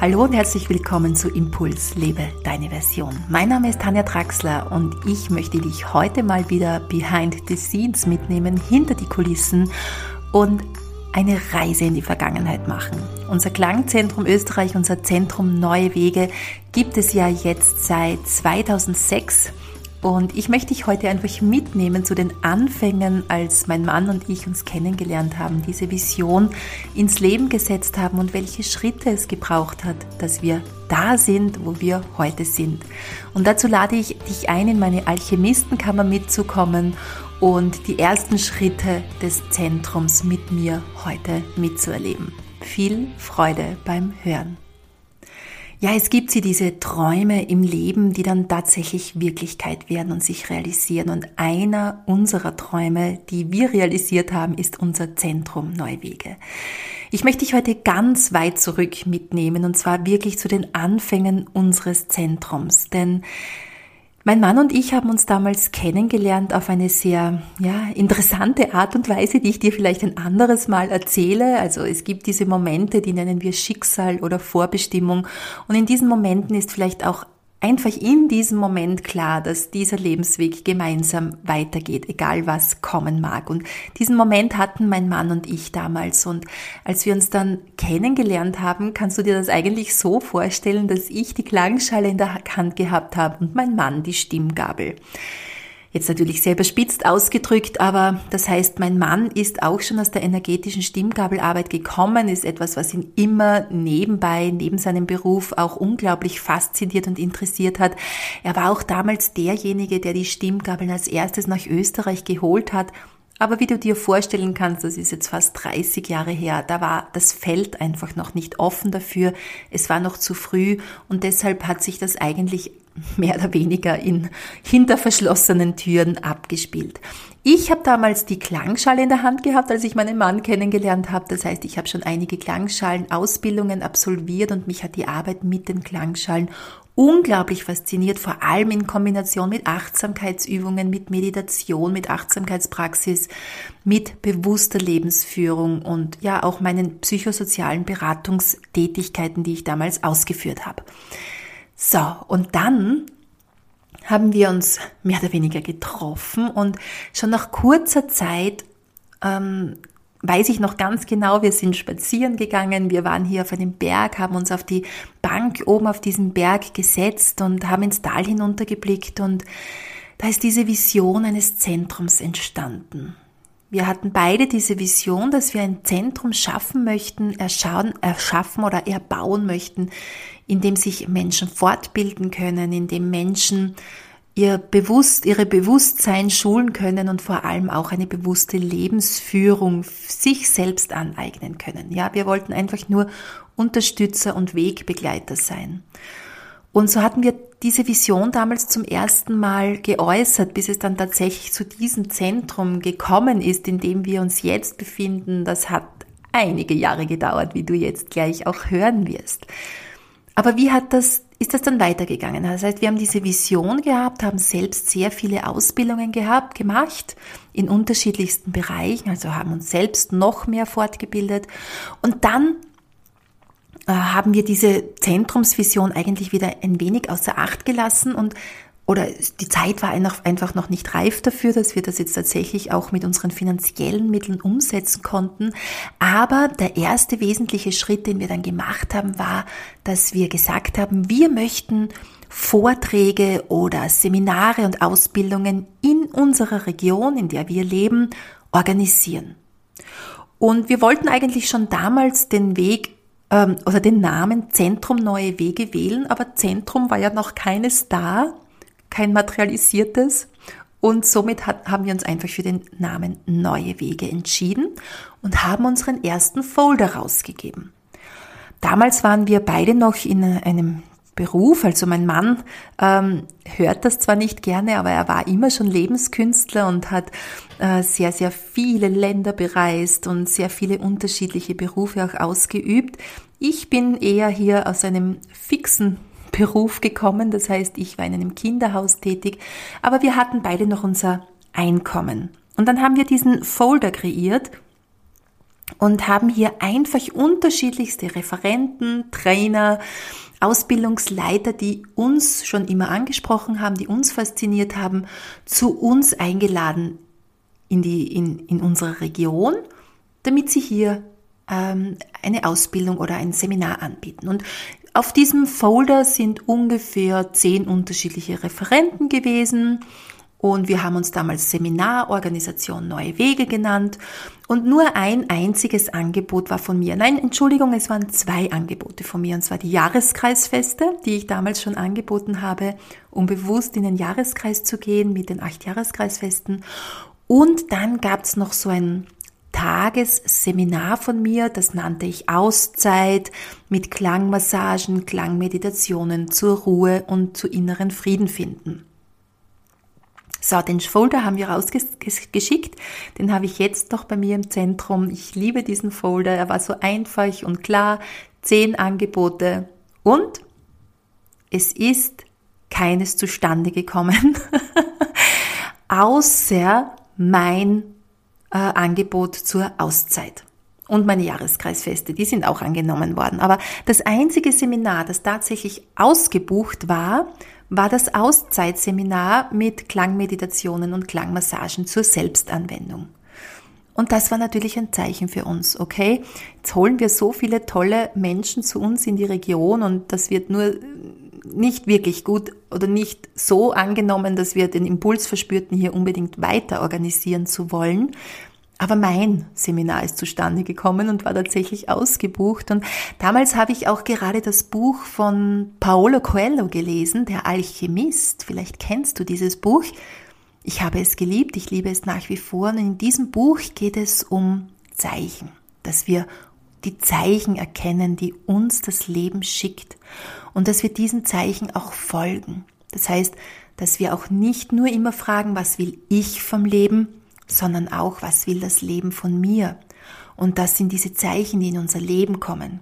Hallo und herzlich willkommen zu Impuls, lebe deine Version. Mein Name ist Tanja Traxler und ich möchte dich heute mal wieder behind the scenes mitnehmen, hinter die Kulissen und eine Reise in die Vergangenheit machen. Unser Klangzentrum Österreich, unser Zentrum Neue Wege gibt es ja jetzt seit 2006 und ich möchte dich heute einfach mitnehmen zu den Anfängen, als mein Mann und ich uns kennengelernt haben, diese Vision ins Leben gesetzt haben und welche Schritte es gebraucht hat, dass wir da sind, wo wir heute sind. Und dazu lade ich dich ein, in meine Alchemistenkammer mitzukommen und die ersten Schritte des Zentrums mit mir heute mitzuerleben. Viel Freude beim Hören. Ja, es gibt sie, diese Träume im Leben, die dann tatsächlich Wirklichkeit werden und sich realisieren. Und einer unserer Träume, die wir realisiert haben, ist unser Zentrum Neuwege. Ich möchte dich heute ganz weit zurück mitnehmen und zwar wirklich zu den Anfängen unseres Zentrums. Denn mein Mann und ich haben uns damals kennengelernt auf eine sehr ja, interessante Art und Weise, die ich dir vielleicht ein anderes Mal erzähle. Also es gibt diese Momente, die nennen wir Schicksal oder Vorbestimmung. Und in diesen Momenten ist vielleicht auch einfach in diesem Moment klar, dass dieser Lebensweg gemeinsam weitergeht, egal was kommen mag. Und diesen Moment hatten mein Mann und ich damals. Und als wir uns dann kennengelernt haben, kannst du dir das eigentlich so vorstellen, dass ich die Klangschale in der Hand gehabt habe und mein Mann die Stimmgabel. Jetzt natürlich sehr überspitzt ausgedrückt, aber das heißt, mein Mann ist auch schon aus der energetischen Stimmgabelarbeit gekommen, ist etwas, was ihn immer nebenbei, neben seinem Beruf auch unglaublich fasziniert und interessiert hat. Er war auch damals derjenige, der die Stimmgabeln als erstes nach Österreich geholt hat aber wie du dir vorstellen kannst, das ist jetzt fast 30 Jahre her, da war das Feld einfach noch nicht offen dafür, es war noch zu früh und deshalb hat sich das eigentlich mehr oder weniger in hinter verschlossenen Türen abgespielt. Ich habe damals die Klangschale in der Hand gehabt, als ich meinen Mann kennengelernt habe. Das heißt, ich habe schon einige Klangschalen-Ausbildungen absolviert und mich hat die Arbeit mit den Klangschalen unglaublich fasziniert, vor allem in Kombination mit Achtsamkeitsübungen, mit Meditation, mit Achtsamkeitspraxis, mit bewusster Lebensführung und ja auch meinen psychosozialen Beratungstätigkeiten, die ich damals ausgeführt habe. So, und dann haben wir uns mehr oder weniger getroffen und schon nach kurzer Zeit ähm, weiß ich noch ganz genau, wir sind spazieren gegangen, wir waren hier auf einem Berg, haben uns auf die Bank oben auf diesem Berg gesetzt und haben ins Tal hinuntergeblickt und da ist diese Vision eines Zentrums entstanden. Wir hatten beide diese Vision, dass wir ein Zentrum schaffen möchten, erschauen, erschaffen oder erbauen möchten, in dem sich Menschen fortbilden können, in dem Menschen ihr bewusst, ihre Bewusstsein schulen können und vor allem auch eine bewusste Lebensführung sich selbst aneignen können. Ja, wir wollten einfach nur Unterstützer und Wegbegleiter sein. Und so hatten wir diese Vision damals zum ersten Mal geäußert, bis es dann tatsächlich zu diesem Zentrum gekommen ist, in dem wir uns jetzt befinden. Das hat einige Jahre gedauert, wie du jetzt gleich auch hören wirst. Aber wie hat das ist das dann weitergegangen. Das heißt, wir haben diese Vision gehabt, haben selbst sehr viele Ausbildungen gehabt, gemacht in unterschiedlichsten Bereichen, also haben uns selbst noch mehr fortgebildet und dann haben wir diese Zentrumsvision eigentlich wieder ein wenig außer Acht gelassen und oder die Zeit war einfach noch nicht reif dafür, dass wir das jetzt tatsächlich auch mit unseren finanziellen Mitteln umsetzen konnten. Aber der erste wesentliche Schritt, den wir dann gemacht haben, war, dass wir gesagt haben, wir möchten Vorträge oder Seminare und Ausbildungen in unserer Region, in der wir leben, organisieren. Und wir wollten eigentlich schon damals den Weg ähm, oder den Namen Zentrum Neue Wege wählen, aber Zentrum war ja noch keines da kein materialisiertes. Und somit hat, haben wir uns einfach für den Namen Neue Wege entschieden und haben unseren ersten Folder rausgegeben. Damals waren wir beide noch in einem Beruf, also mein Mann ähm, hört das zwar nicht gerne, aber er war immer schon Lebenskünstler und hat äh, sehr, sehr viele Länder bereist und sehr viele unterschiedliche Berufe auch ausgeübt. Ich bin eher hier aus einem fixen Beruf gekommen. Das heißt, ich war in einem Kinderhaus tätig, aber wir hatten beide noch unser Einkommen. Und dann haben wir diesen Folder kreiert und haben hier einfach unterschiedlichste Referenten, Trainer, Ausbildungsleiter, die uns schon immer angesprochen haben, die uns fasziniert haben, zu uns eingeladen in, die, in, in unsere Region, damit sie hier ähm, eine Ausbildung oder ein Seminar anbieten. Und auf diesem Folder sind ungefähr zehn unterschiedliche Referenten gewesen und wir haben uns damals Seminarorganisation Neue Wege genannt. Und nur ein einziges Angebot war von mir. Nein, Entschuldigung, es waren zwei Angebote von mir. Und zwar die Jahreskreisfeste, die ich damals schon angeboten habe, um bewusst in den Jahreskreis zu gehen mit den acht Jahreskreisfesten. Und dann gab es noch so ein Tagesseminar von mir, das nannte ich Auszeit mit Klangmassagen, Klangmeditationen zur Ruhe und zu inneren Frieden finden. So, den Folder haben wir rausgeschickt. Den habe ich jetzt noch bei mir im Zentrum. Ich liebe diesen Folder. Er war so einfach und klar. Zehn Angebote. Und es ist keines zustande gekommen, außer mein äh, Angebot zur Auszeit. Und meine Jahreskreisfeste, die sind auch angenommen worden. Aber das einzige Seminar, das tatsächlich ausgebucht war, war das Auszeitseminar mit Klangmeditationen und Klangmassagen zur Selbstanwendung. Und das war natürlich ein Zeichen für uns, okay? Jetzt holen wir so viele tolle Menschen zu uns in die Region und das wird nur nicht wirklich gut oder nicht so angenommen, dass wir den Impuls verspürten, hier unbedingt weiter organisieren zu wollen. Aber mein Seminar ist zustande gekommen und war tatsächlich ausgebucht. Und damals habe ich auch gerade das Buch von Paolo Coelho gelesen, Der Alchemist. Vielleicht kennst du dieses Buch. Ich habe es geliebt, ich liebe es nach wie vor. Und in diesem Buch geht es um Zeichen, dass wir die Zeichen erkennen, die uns das Leben schickt. Und dass wir diesen Zeichen auch folgen. Das heißt, dass wir auch nicht nur immer fragen, was will ich vom Leben, sondern auch, was will das Leben von mir? Und das sind diese Zeichen, die in unser Leben kommen.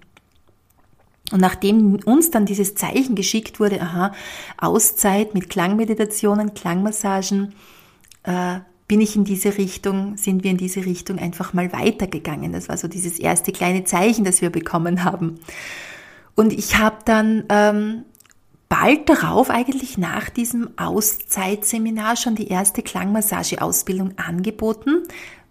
Und nachdem uns dann dieses Zeichen geschickt wurde, aha, Auszeit mit Klangmeditationen, Klangmassagen, äh, bin ich in diese Richtung, sind wir in diese Richtung einfach mal weitergegangen. Das war so dieses erste kleine Zeichen, das wir bekommen haben. Und ich habe dann ähm, bald darauf, eigentlich nach diesem Auszeitseminar, schon die erste Klangmassageausbildung angeboten,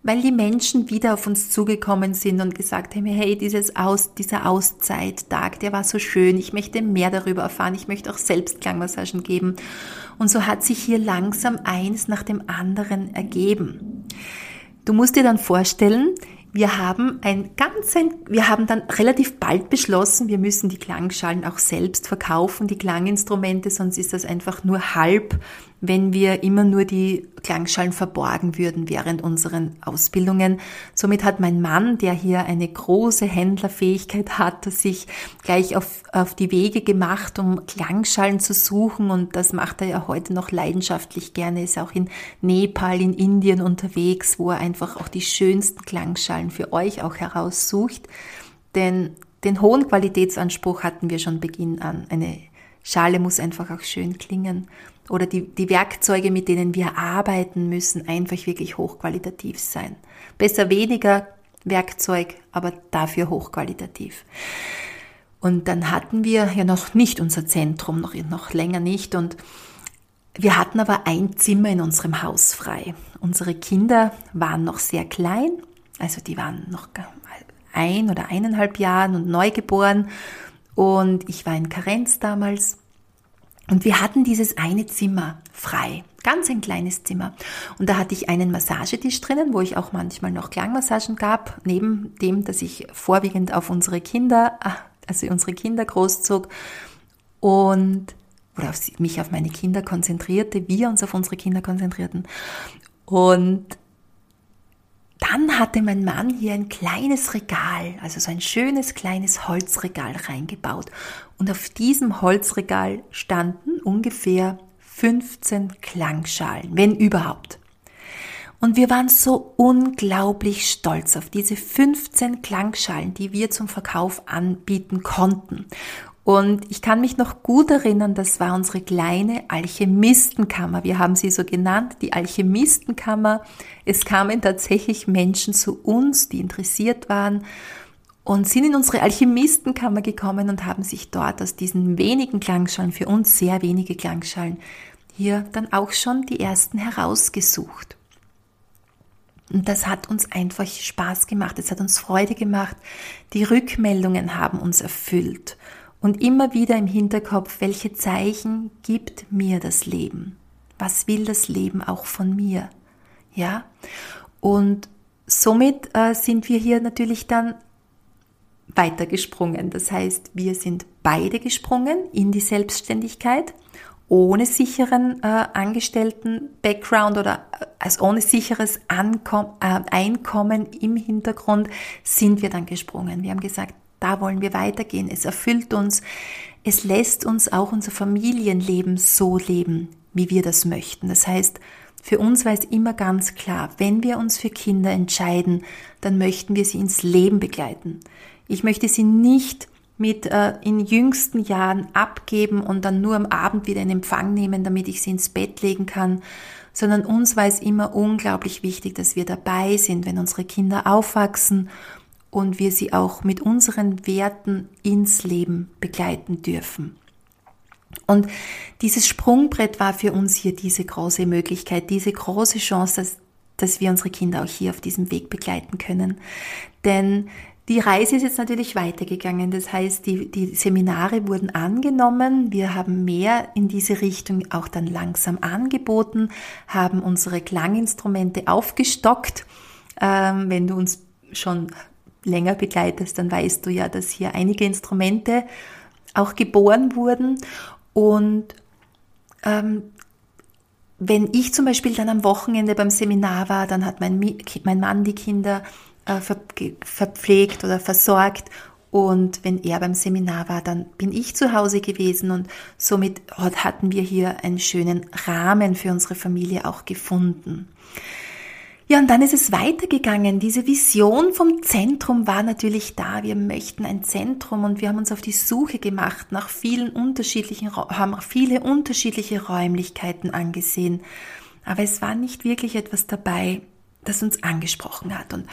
weil die Menschen wieder auf uns zugekommen sind und gesagt haben, hey, dieses Aus, dieser Auszeittag, der war so schön, ich möchte mehr darüber erfahren, ich möchte auch selbst Klangmassagen geben. Und so hat sich hier langsam eins nach dem anderen ergeben. Du musst dir dann vorstellen, wir haben ein ganz, wir haben dann relativ bald beschlossen, wir müssen die Klangschalen auch selbst verkaufen, die Klanginstrumente, sonst ist das einfach nur halb wenn wir immer nur die Klangschalen verborgen würden während unseren Ausbildungen. Somit hat mein Mann, der hier eine große Händlerfähigkeit hat, sich gleich auf, auf die Wege gemacht, um Klangschalen zu suchen und das macht er ja heute noch leidenschaftlich gerne, ist auch in Nepal, in Indien unterwegs, wo er einfach auch die schönsten Klangschalen für euch auch heraussucht. Denn den hohen Qualitätsanspruch hatten wir schon Beginn an. Eine Schale muss einfach auch schön klingen oder die, die Werkzeuge, mit denen wir arbeiten müssen, einfach wirklich hochqualitativ sein. Besser weniger Werkzeug, aber dafür hochqualitativ. Und dann hatten wir ja noch nicht unser Zentrum, noch, noch länger nicht. Und wir hatten aber ein Zimmer in unserem Haus frei. Unsere Kinder waren noch sehr klein, also die waren noch ein oder eineinhalb Jahren und neugeboren. Und ich war in Karenz damals. Und wir hatten dieses eine Zimmer frei, ganz ein kleines Zimmer. Und da hatte ich einen Massagetisch drinnen, wo ich auch manchmal noch Klangmassagen gab, neben dem, dass ich vorwiegend auf unsere Kinder, ah, also unsere Kinder großzog und oder auf mich auf meine Kinder konzentrierte, wir uns auf unsere Kinder konzentrierten. Und dann hatte mein Mann hier ein kleines Regal, also so ein schönes kleines Holzregal reingebaut. Und auf diesem Holzregal standen ungefähr 15 Klangschalen, wenn überhaupt. Und wir waren so unglaublich stolz auf diese 15 Klangschalen, die wir zum Verkauf anbieten konnten. Und ich kann mich noch gut erinnern, das war unsere kleine Alchemistenkammer. Wir haben sie so genannt, die Alchemistenkammer. Es kamen tatsächlich Menschen zu uns, die interessiert waren und sind in unsere Alchemistenkammer gekommen und haben sich dort aus diesen wenigen Klangschalen, für uns sehr wenige Klangschalen, hier dann auch schon die ersten herausgesucht. Und das hat uns einfach Spaß gemacht, es hat uns Freude gemacht. Die Rückmeldungen haben uns erfüllt und immer wieder im Hinterkopf, welche Zeichen gibt mir das Leben? Was will das Leben auch von mir? Ja? Und somit äh, sind wir hier natürlich dann weitergesprungen. Das heißt, wir sind beide gesprungen in die Selbstständigkeit ohne sicheren äh, Angestellten-Background oder äh, als ohne sicheres Ankom äh, Einkommen im Hintergrund sind wir dann gesprungen. Wir haben gesagt, da wollen wir weitergehen. Es erfüllt uns. Es lässt uns auch unser Familienleben so leben, wie wir das möchten. Das heißt, für uns war es immer ganz klar, wenn wir uns für Kinder entscheiden, dann möchten wir sie ins Leben begleiten. Ich möchte sie nicht mit äh, in jüngsten Jahren abgeben und dann nur am Abend wieder in Empfang nehmen, damit ich sie ins Bett legen kann, sondern uns war es immer unglaublich wichtig, dass wir dabei sind, wenn unsere Kinder aufwachsen und wir sie auch mit unseren Werten ins Leben begleiten dürfen. Und dieses Sprungbrett war für uns hier diese große Möglichkeit, diese große Chance, dass, dass wir unsere Kinder auch hier auf diesem Weg begleiten können. Denn die Reise ist jetzt natürlich weitergegangen. Das heißt, die, die Seminare wurden angenommen. Wir haben mehr in diese Richtung auch dann langsam angeboten, haben unsere Klanginstrumente aufgestockt. Ähm, wenn du uns schon länger begleitest, dann weißt du ja, dass hier einige Instrumente auch geboren wurden. Und ähm, wenn ich zum Beispiel dann am Wochenende beim Seminar war, dann hat mein, mein Mann die Kinder äh, verpflegt oder versorgt. Und wenn er beim Seminar war, dann bin ich zu Hause gewesen und somit hatten wir hier einen schönen Rahmen für unsere Familie auch gefunden. Ja, und dann ist es weitergegangen. Diese Vision vom Zentrum war natürlich da. Wir möchten ein Zentrum und wir haben uns auf die Suche gemacht nach vielen unterschiedlichen, haben viele unterschiedliche Räumlichkeiten angesehen. Aber es war nicht wirklich etwas dabei, das uns angesprochen hat. Und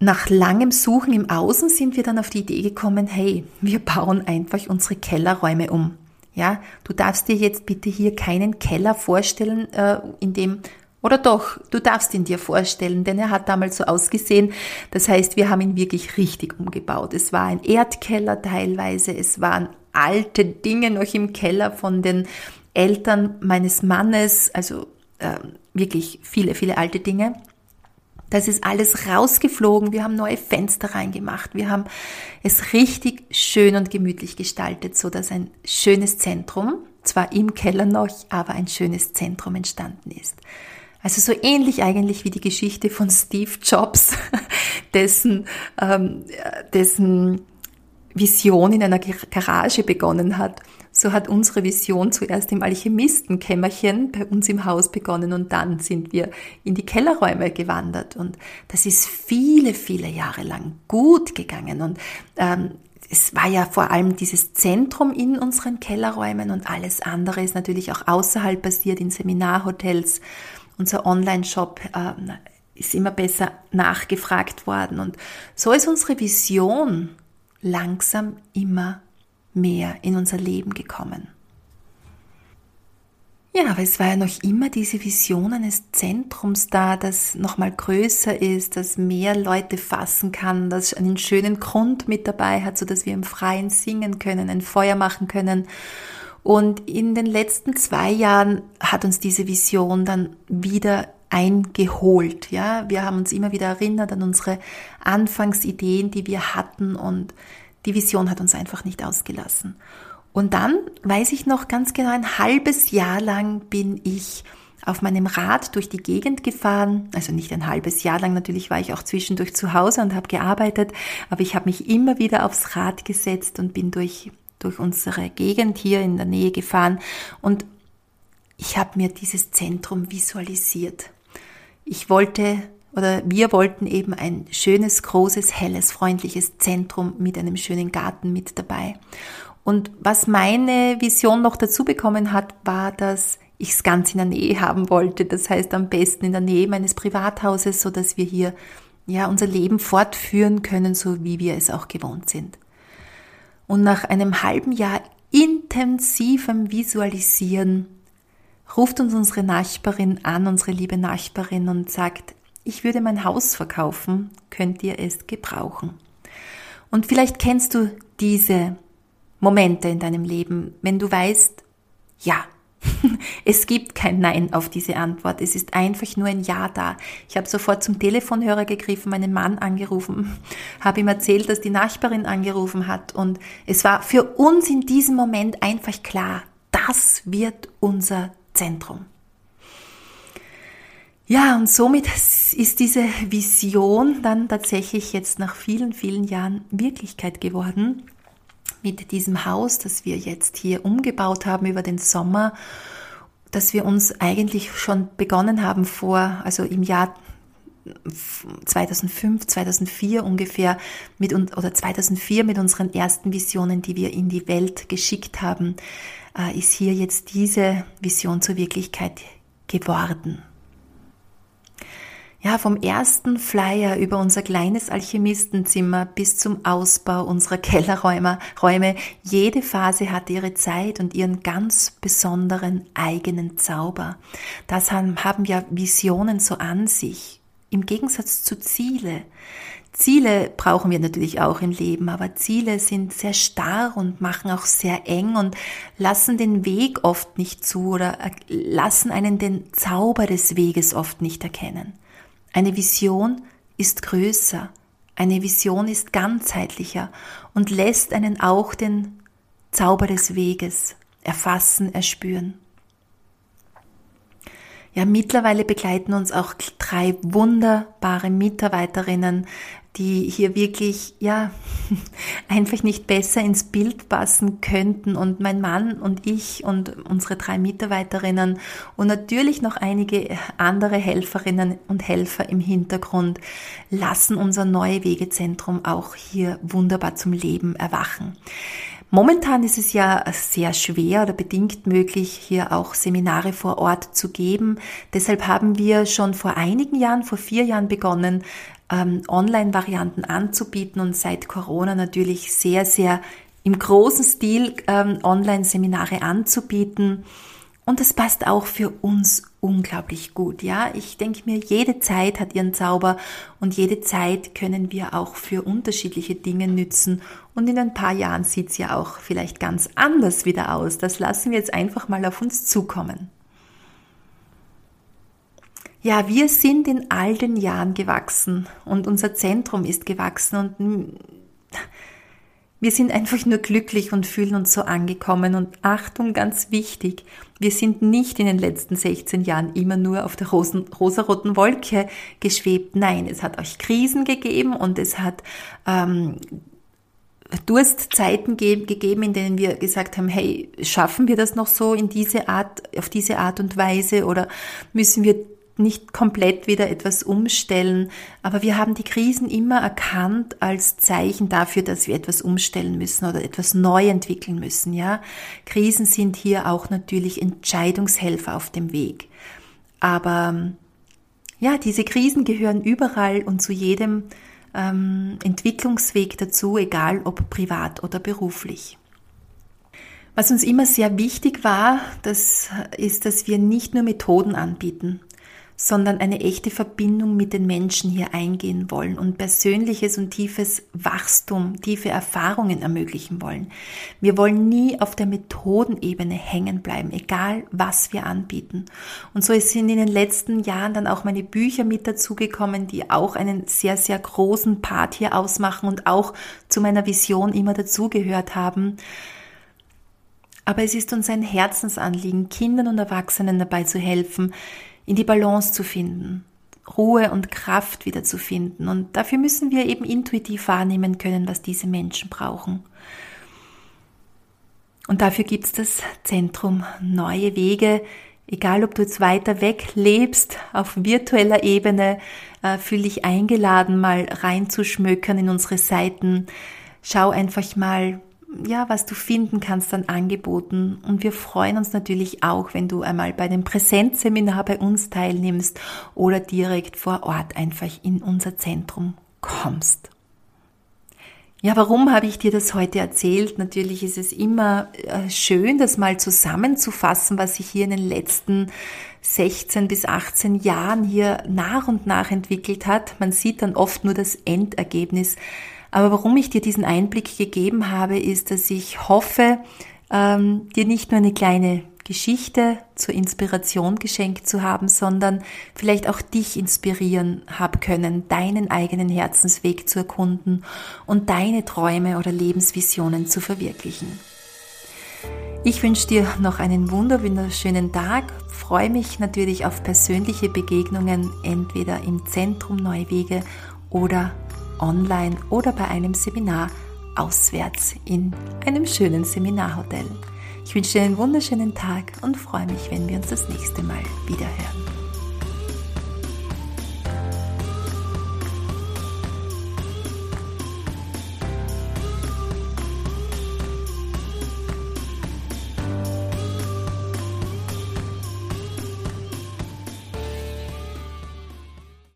nach langem Suchen im Außen sind wir dann auf die Idee gekommen, hey, wir bauen einfach unsere Kellerräume um. Ja, du darfst dir jetzt bitte hier keinen Keller vorstellen, äh, in dem oder doch, du darfst ihn dir vorstellen, denn er hat damals so ausgesehen. Das heißt, wir haben ihn wirklich richtig umgebaut. Es war ein Erdkeller teilweise, es waren alte Dinge noch im Keller von den Eltern meines Mannes, also äh, wirklich viele, viele alte Dinge. Das ist alles rausgeflogen. Wir haben neue Fenster reingemacht. Wir haben es richtig schön und gemütlich gestaltet, so dass ein schönes Zentrum, zwar im Keller noch, aber ein schönes Zentrum entstanden ist. Also so ähnlich eigentlich wie die Geschichte von Steve Jobs, dessen, ähm, dessen Vision in einer Garage begonnen hat. So hat unsere Vision zuerst im Alchemistenkämmerchen bei uns im Haus begonnen und dann sind wir in die Kellerräume gewandert. Und das ist viele, viele Jahre lang gut gegangen. Und ähm, es war ja vor allem dieses Zentrum in unseren Kellerräumen und alles andere ist natürlich auch außerhalb passiert in Seminarhotels unser Online-Shop äh, ist immer besser nachgefragt worden. Und so ist unsere Vision langsam immer mehr in unser Leben gekommen. Ja, aber es war ja noch immer diese Vision eines Zentrums da, das nochmal größer ist, das mehr Leute fassen kann, das einen schönen Grund mit dabei hat, so dass wir im Freien singen können, ein Feuer machen können und in den letzten zwei Jahren hat uns diese Vision dann wieder eingeholt. Ja, wir haben uns immer wieder erinnert an unsere Anfangsideen, die wir hatten und die Vision hat uns einfach nicht ausgelassen. Und dann weiß ich noch ganz genau, ein halbes Jahr lang bin ich auf meinem Rad durch die Gegend gefahren. Also nicht ein halbes Jahr lang, natürlich war ich auch zwischendurch zu Hause und habe gearbeitet, aber ich habe mich immer wieder aufs Rad gesetzt und bin durch durch unsere Gegend hier in der Nähe gefahren und ich habe mir dieses Zentrum visualisiert. Ich wollte oder wir wollten eben ein schönes, großes, helles, freundliches Zentrum mit einem schönen Garten mit dabei. Und was meine Vision noch dazu bekommen hat, war, dass ich es ganz in der Nähe haben wollte. Das heißt am besten in der Nähe meines Privathauses, so dass wir hier ja unser Leben fortführen können, so wie wir es auch gewohnt sind. Und nach einem halben Jahr intensivem Visualisieren ruft uns unsere Nachbarin an, unsere liebe Nachbarin und sagt, ich würde mein Haus verkaufen, könnt ihr es gebrauchen. Und vielleicht kennst du diese Momente in deinem Leben, wenn du weißt, ja, es gibt kein Nein auf diese Antwort. Es ist einfach nur ein Ja da. Ich habe sofort zum Telefonhörer gegriffen, meinen Mann angerufen, habe ihm erzählt, dass die Nachbarin angerufen hat und es war für uns in diesem Moment einfach klar, das wird unser Zentrum. Ja, und somit ist diese Vision dann tatsächlich jetzt nach vielen, vielen Jahren Wirklichkeit geworden mit diesem Haus, das wir jetzt hier umgebaut haben über den Sommer, dass wir uns eigentlich schon begonnen haben vor, also im Jahr 2005, 2004 ungefähr mit oder 2004 mit unseren ersten Visionen, die wir in die Welt geschickt haben, äh, ist hier jetzt diese Vision zur Wirklichkeit geworden ja, vom ersten Flyer über unser kleines Alchemistenzimmer bis zum Ausbau unserer Kellerräume, Räume, jede Phase hat ihre Zeit und ihren ganz besonderen eigenen Zauber. Das haben, haben ja Visionen so an sich. Im Gegensatz zu Ziele. Ziele brauchen wir natürlich auch im Leben, aber Ziele sind sehr starr und machen auch sehr eng und lassen den Weg oft nicht zu oder lassen einen den Zauber des Weges oft nicht erkennen. Eine Vision ist größer, eine Vision ist ganzheitlicher und lässt einen auch den Zauber des Weges erfassen, erspüren. Ja, mittlerweile begleiten uns auch drei wunderbare Mitarbeiterinnen, die hier wirklich, ja, einfach nicht besser ins Bild passen könnten. Und mein Mann und ich und unsere drei Mitarbeiterinnen und natürlich noch einige andere Helferinnen und Helfer im Hintergrund lassen unser Neue Wegezentrum auch hier wunderbar zum Leben erwachen. Momentan ist es ja sehr schwer oder bedingt möglich, hier auch Seminare vor Ort zu geben. Deshalb haben wir schon vor einigen Jahren, vor vier Jahren begonnen, ähm, Online-Varianten anzubieten und seit Corona natürlich sehr, sehr im großen Stil ähm, Online-Seminare anzubieten. Und das passt auch für uns unglaublich gut. Ja, ich denke mir, jede Zeit hat ihren Zauber und jede Zeit können wir auch für unterschiedliche Dinge nützen. Und in ein paar Jahren sieht es ja auch vielleicht ganz anders wieder aus. Das lassen wir jetzt einfach mal auf uns zukommen. Ja, wir sind in all den Jahren gewachsen und unser Zentrum ist gewachsen und wir sind einfach nur glücklich und fühlen uns so angekommen. Und Achtung, ganz wichtig, wir sind nicht in den letzten 16 Jahren immer nur auf der rosen, rosaroten Wolke geschwebt. Nein, es hat euch Krisen gegeben und es hat ähm, Durstzeiten ge gegeben, in denen wir gesagt haben, hey, schaffen wir das noch so in diese Art, auf diese Art und Weise oder müssen wir nicht komplett wieder etwas umstellen, aber wir haben die Krisen immer erkannt als Zeichen dafür, dass wir etwas umstellen müssen oder etwas neu entwickeln müssen, ja. Krisen sind hier auch natürlich Entscheidungshelfer auf dem Weg. Aber ja, diese Krisen gehören überall und zu jedem ähm, Entwicklungsweg dazu, egal ob privat oder beruflich. Was uns immer sehr wichtig war, das ist, dass wir nicht nur Methoden anbieten, sondern eine echte Verbindung mit den Menschen hier eingehen wollen und persönliches und tiefes Wachstum, tiefe Erfahrungen ermöglichen wollen. Wir wollen nie auf der Methodenebene hängen bleiben, egal was wir anbieten. Und so sind in den letzten Jahren dann auch meine Bücher mit dazugekommen, die auch einen sehr, sehr großen Part hier ausmachen und auch zu meiner Vision immer dazugehört haben. Aber es ist uns ein Herzensanliegen, Kindern und Erwachsenen dabei zu helfen, in die Balance zu finden, Ruhe und Kraft wieder zu finden. Und dafür müssen wir eben intuitiv wahrnehmen können, was diese Menschen brauchen. Und dafür gibt es das Zentrum Neue Wege, Egal, ob du jetzt weiter weg lebst, auf virtueller Ebene, äh, fühl dich eingeladen, mal reinzuschmökern in unsere Seiten. Schau einfach mal, ja, was du finden kannst an Angeboten. Und wir freuen uns natürlich auch, wenn du einmal bei dem Präsenzseminar bei uns teilnimmst oder direkt vor Ort einfach in unser Zentrum kommst. Ja, warum habe ich dir das heute erzählt? Natürlich ist es immer äh, schön, das mal zusammenzufassen, was sich hier in den letzten 16 bis 18 Jahren hier nach und nach entwickelt hat. Man sieht dann oft nur das Endergebnis. Aber warum ich dir diesen Einblick gegeben habe, ist, dass ich hoffe, ähm, dir nicht nur eine kleine Geschichte zur Inspiration geschenkt zu haben, sondern vielleicht auch dich inspirieren habe können, deinen eigenen Herzensweg zu erkunden und deine Träume oder Lebensvisionen zu verwirklichen. Ich wünsche dir noch einen wunderschönen Tag, freue mich natürlich auf persönliche Begegnungen, entweder im Zentrum Neuwege oder online oder bei einem Seminar auswärts in einem schönen Seminarhotel. Ich wünsche dir einen wunderschönen Tag und freue mich, wenn wir uns das nächste Mal wieder hören.